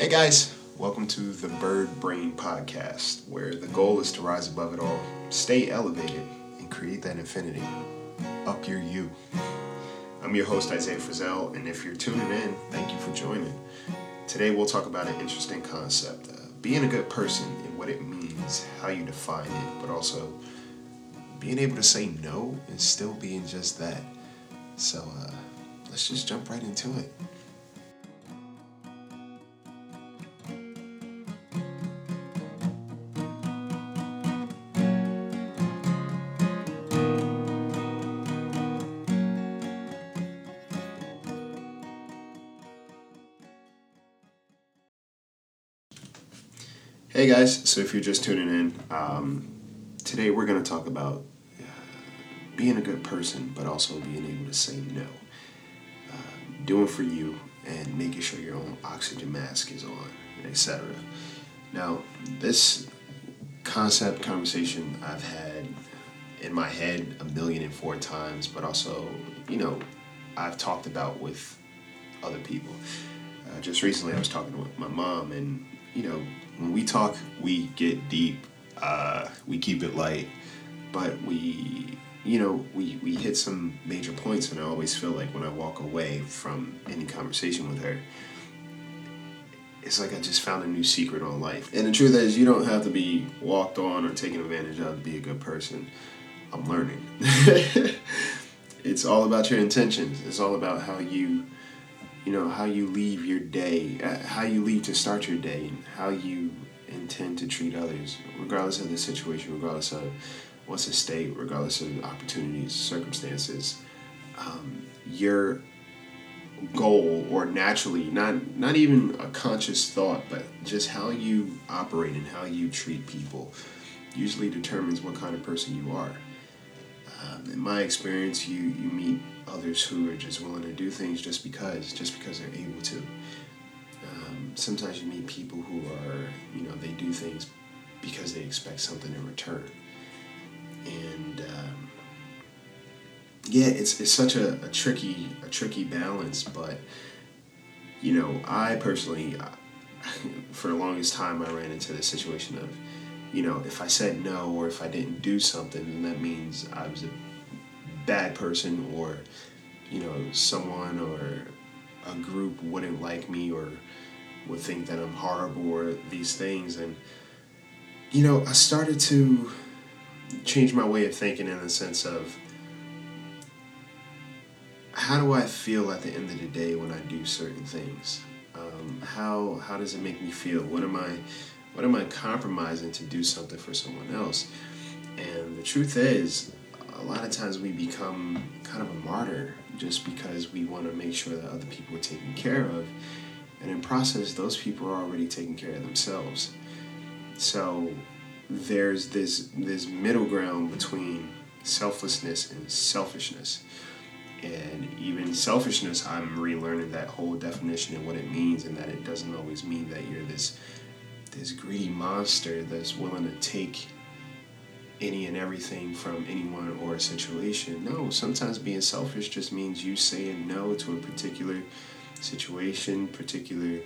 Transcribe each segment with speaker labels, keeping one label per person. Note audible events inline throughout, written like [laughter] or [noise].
Speaker 1: Hey guys, welcome to the Bird Brain Podcast, where the goal is to rise above it all, stay elevated, and create that infinity. Up your you. I'm your host, Isaiah Frizzell, and if you're tuning in, thank you for joining. Today we'll talk about an interesting concept uh, being a good person and what it means, how you define it, but also being able to say no and still being just that. So uh, let's just jump right into it. Hey guys, so if you're just tuning in, um, today we're going to talk about uh, being a good person, but also being able to say no. Uh, doing for you and making sure your own oxygen mask is on, etc. Now, this concept conversation I've had in my head a million and four times, but also, you know, I've talked about with other people. Uh, just recently, I was talking with my mom, and you know, when we talk, we get deep. Uh, we keep it light, but we, you know, we we hit some major points, and I always feel like when I walk away from any conversation with her, it's like I just found a new secret on life. And the truth is, you don't have to be walked on or taken advantage of to be a good person. I'm learning. [laughs] it's all about your intentions. It's all about how you you know how you leave your day uh, how you leave to start your day and how you intend to treat others regardless of the situation regardless of what's at stake regardless of opportunities circumstances um, your goal or naturally not not even a conscious thought but just how you operate and how you treat people usually determines what kind of person you are in my experience you you meet others who are just willing to do things just because, just because they're able to. Um, sometimes you meet people who are, you know, they do things because they expect something in return. And um, yeah, it's, it's such a, a tricky a tricky balance, but you know, I personally, [laughs] for the longest time, I ran into the situation of, you know, if I said no or if I didn't do something, then that means I was a bad person or you know someone or a group wouldn't like me or would think that I'm horrible or these things. And you know I started to change my way of thinking in the sense of how do I feel at the end of the day when I do certain things? Um, how how does it make me feel? What am I what am I compromising to do something for someone else? And the truth is a lot of times we become kind of a martyr just because we want to make sure that other people are taken care of. And in process, those people are already taking care of themselves. So there's this this middle ground between selflessness and selfishness. And even selfishness, I'm relearning that whole definition and what it means, and that it doesn't always mean that you're this this greedy monster that's willing to take any and everything from anyone or a situation. No, sometimes being selfish just means you saying no to a particular situation, particular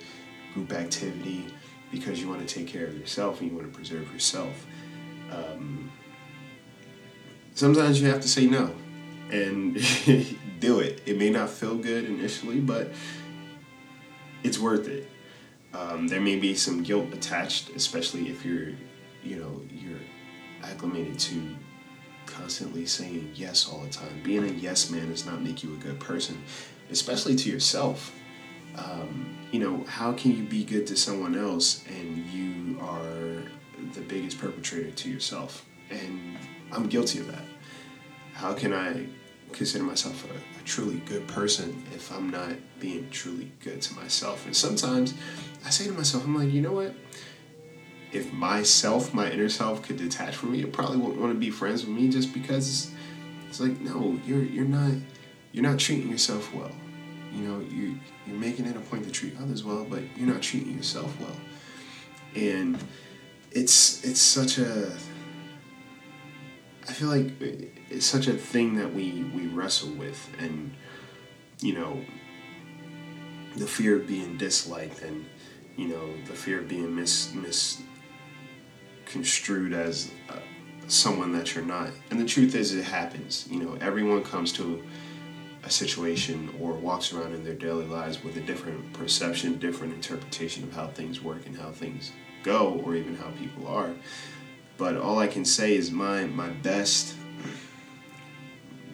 Speaker 1: group activity, because you want to take care of yourself and you want to preserve yourself. Um, sometimes you have to say no and [laughs] do it. It may not feel good initially, but it's worth it. Um, there may be some guilt attached, especially if you're, you know, you're acclimated to constantly saying yes all the time. Being a yes man does not make you a good person, especially to yourself. Um, you know, how can you be good to someone else and you are the biggest perpetrator to yourself? And I'm guilty of that. How can I consider myself a, a truly good person if I'm not being truly good to myself? And sometimes I say to myself, I'm like, you know what? If myself, my inner self, could detach from me, it probably wouldn't want to be friends with me just because it's like, no, you're you're not you're not treating yourself well. You know, you you're making it a point to treat others well, but you're not treating yourself well. And it's it's such a I feel like it's such a thing that we we wrestle with and you know the fear of being disliked and you know, the fear of being mis misconstrued as uh, someone that you're not. And the truth is, it happens. You know, everyone comes to a situation or walks around in their daily lives with a different perception, different interpretation of how things work and how things go, or even how people are. But all I can say is my my best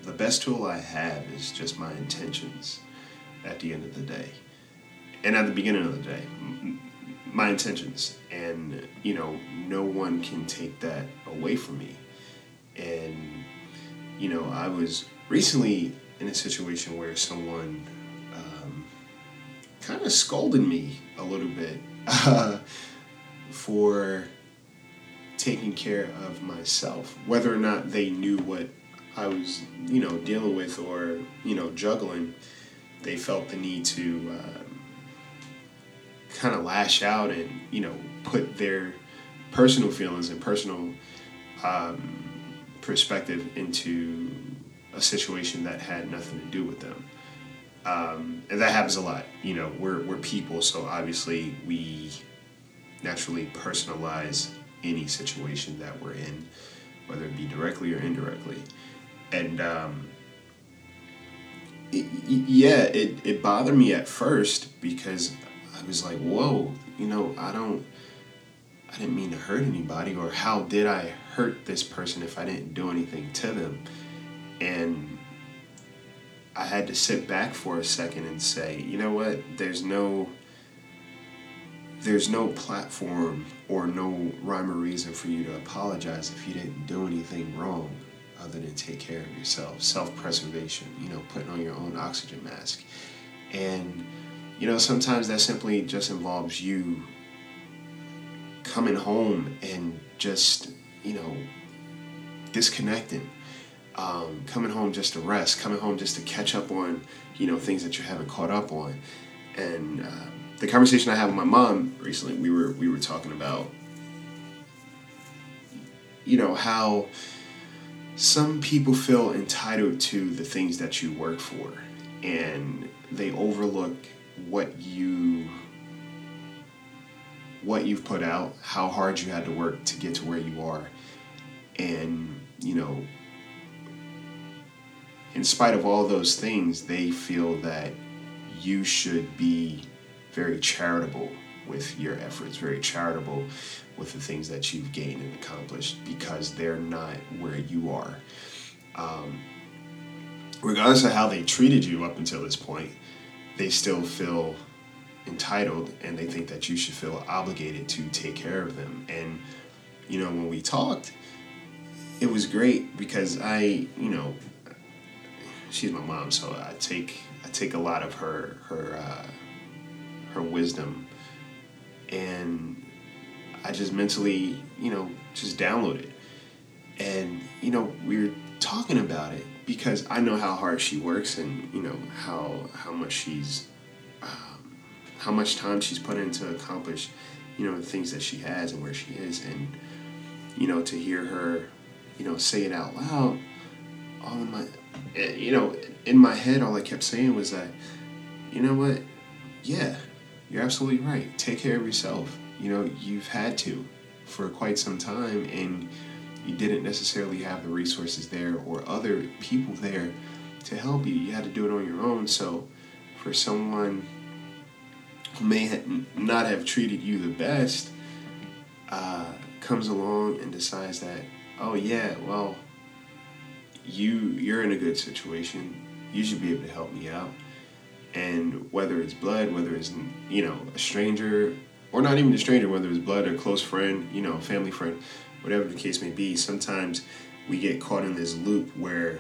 Speaker 1: the best tool I have is just my intentions at the end of the day. And at the beginning of the day, my intentions. And, you know, no one can take that away from me. And, you know, I was recently in a situation where someone um, kind of scolded me a little bit uh, [laughs] for taking care of myself, whether or not they knew what I was, you know, dealing with or, you know, juggling, they felt the need to uh, kind of lash out and, you know, put their personal feelings and personal um, perspective into a situation that had nothing to do with them. Um, and that happens a lot. You know, we're, we're people, so obviously we naturally personalize any situation that we're in, whether it be directly or indirectly. And um, it, yeah, it, it bothered me at first because I was like, whoa, you know, I don't, I didn't mean to hurt anybody, or how did I hurt this person if I didn't do anything to them? And I had to sit back for a second and say, you know what, there's no, there's no platform or no rhyme or reason for you to apologize if you didn't do anything wrong other than take care of yourself. Self preservation, you know, putting on your own oxygen mask. And, you know, sometimes that simply just involves you coming home and just, you know, disconnecting. Um, coming home just to rest, coming home just to catch up on, you know, things that you haven't caught up on. And, uh, the conversation I had with my mom recently, we were we were talking about you know how some people feel entitled to the things that you work for and they overlook what you what you've put out, how hard you had to work to get to where you are. And, you know, in spite of all those things, they feel that you should be very charitable with your efforts, very charitable with the things that you've gained and accomplished because they're not where you are. Um, regardless of how they treated you up until this point, they still feel entitled and they think that you should feel obligated to take care of them. And, you know, when we talked, it was great because I, you know, she's my mom, so I take I take a lot of her her uh, her wisdom, and I just mentally, you know, just download it. And you know, we were talking about it because I know how hard she works, and you know how how much she's um, how much time she's put in to accomplish, you know, the things that she has and where she is, and you know, to hear her, you know, say it out loud, all in my, eh, you know, in my head, all I kept saying was that, you know what, yeah, you're absolutely right. Take care of yourself. You know, you've had to for quite some time and you didn't necessarily have the resources there or other people there to help you. You had to do it on your own. So, for someone who may not have treated you the best, uh, comes along and decides that, oh yeah, well, you you're in a good situation. You should be able to help me out and whether it's blood, whether it's you know a stranger or not even a stranger, whether it's blood or close friend, you know, family friend, whatever the case may be, sometimes we get caught in this loop where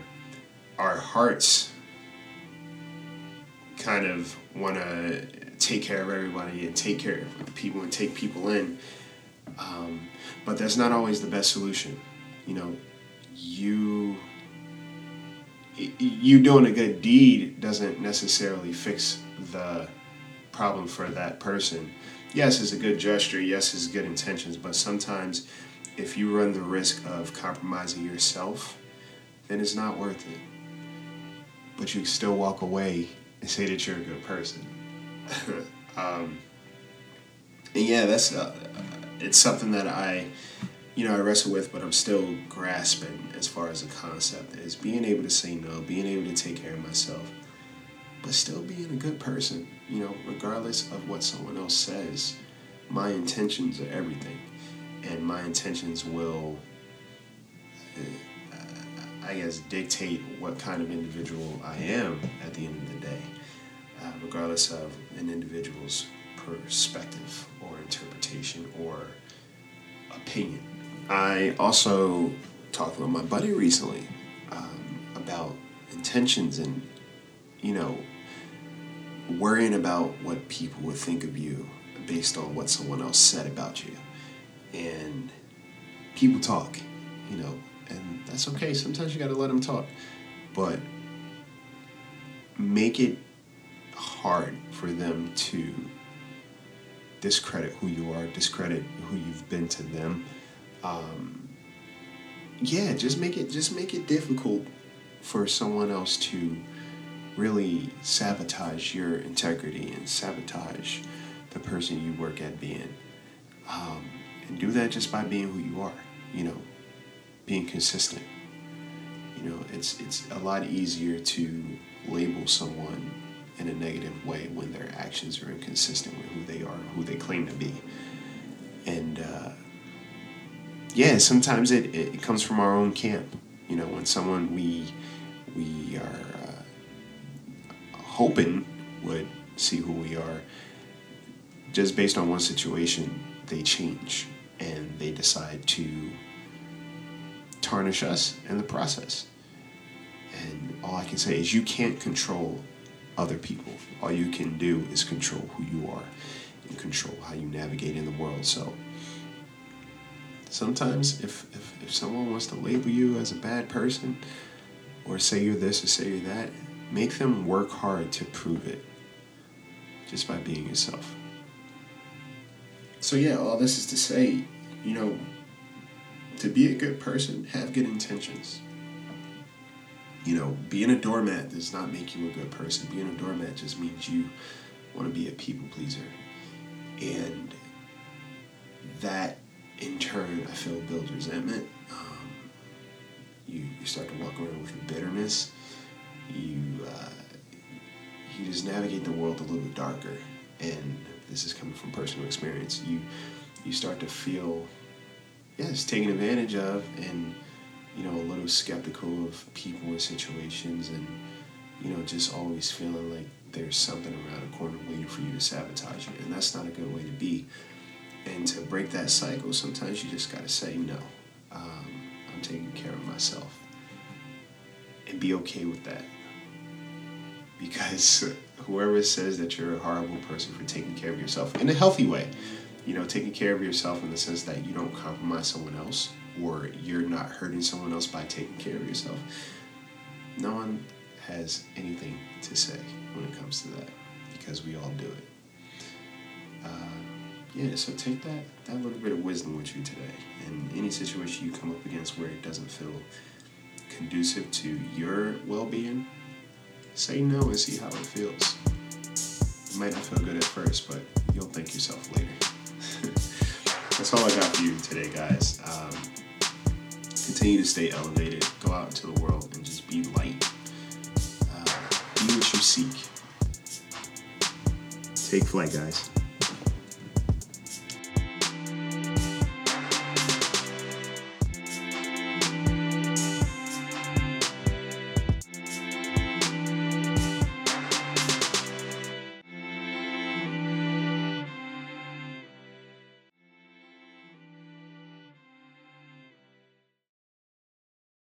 Speaker 1: our hearts kind of want to take care of everybody and take care of people and take people in. Um, but that's not always the best solution. You know, you you doing a good deed doesn't necessarily fix the problem for that person. Yes, it's a good gesture, yes, it's good intentions, but sometimes if you run the risk of compromising yourself, then it's not worth it. But you can still walk away and say that you're a good person. [laughs] um, and yeah, that's uh, it's something that I, you know, I wrestle with, but I'm still grasping as far as the concept is being able to say no, being able to take care of myself, but still being a good person. You know, regardless of what someone else says, my intentions are everything, and my intentions will. Uh, I guess dictate what kind of individual I am at the end of the day, uh, regardless of an individual's perspective or interpretation or opinion. I also talked with my buddy recently um, about intentions and, you know, worrying about what people would think of you based on what someone else said about you. And people talk, you know, and that's okay. Sometimes you got to let them talk. But make it hard for them to discredit who you are, discredit who you've been to them. Um, yeah, just make it just make it difficult for someone else to really sabotage your integrity and sabotage the person you work at being. Um, and do that just by being who you are, you know, being consistent. You know, it's it's a lot easier to label someone in a negative way when their actions are inconsistent with who they are, who they claim to be. And uh, yeah, sometimes it, it comes from our own camp. You know, when someone we we are uh, hoping would see who we are, just based on one situation, they change and they decide to tarnish us in the process. And all I can say is you can't control other people. All you can do is control who you are and control how you navigate in the world. So sometimes if, if, if someone wants to label you as a bad person or say you're this or say you're that, make them work hard to prove it just by being yourself. So yeah, all this is to say, you know, to be a good person, have good intentions you know, being a doormat does not make you a good person. Being a doormat just means you want to be a people pleaser. And that, in turn, I feel builds resentment. Um, you, you start to walk around with bitterness. You, uh, you just navigate the world a little bit darker. And this is coming from personal experience. You, you start to feel, yes, taken advantage of and you know, a little skeptical of people and situations and, you know, just always feeling like there's something around the corner waiting for you to sabotage you. And that's not a good way to be. And to break that cycle, sometimes you just got to say, no, um, I'm taking care of myself. And be okay with that. Because [laughs] whoever says that you're a horrible person for taking care of yourself in a healthy way, you know, taking care of yourself in the sense that you don't compromise someone else or you're not hurting someone else by taking care of yourself. No one has anything to say when it comes to that because we all do it. Uh, yeah, so take that, that little bit of wisdom with you today. And any situation you come up against where it doesn't feel conducive to your well being, say no and see how it feels. It might not feel good at first, but you'll thank yourself later. [laughs] That's all I got for you today, guys. Um, continue to stay elevated. Go out into the world and just be light. Uh, be what you seek. Take flight, guys.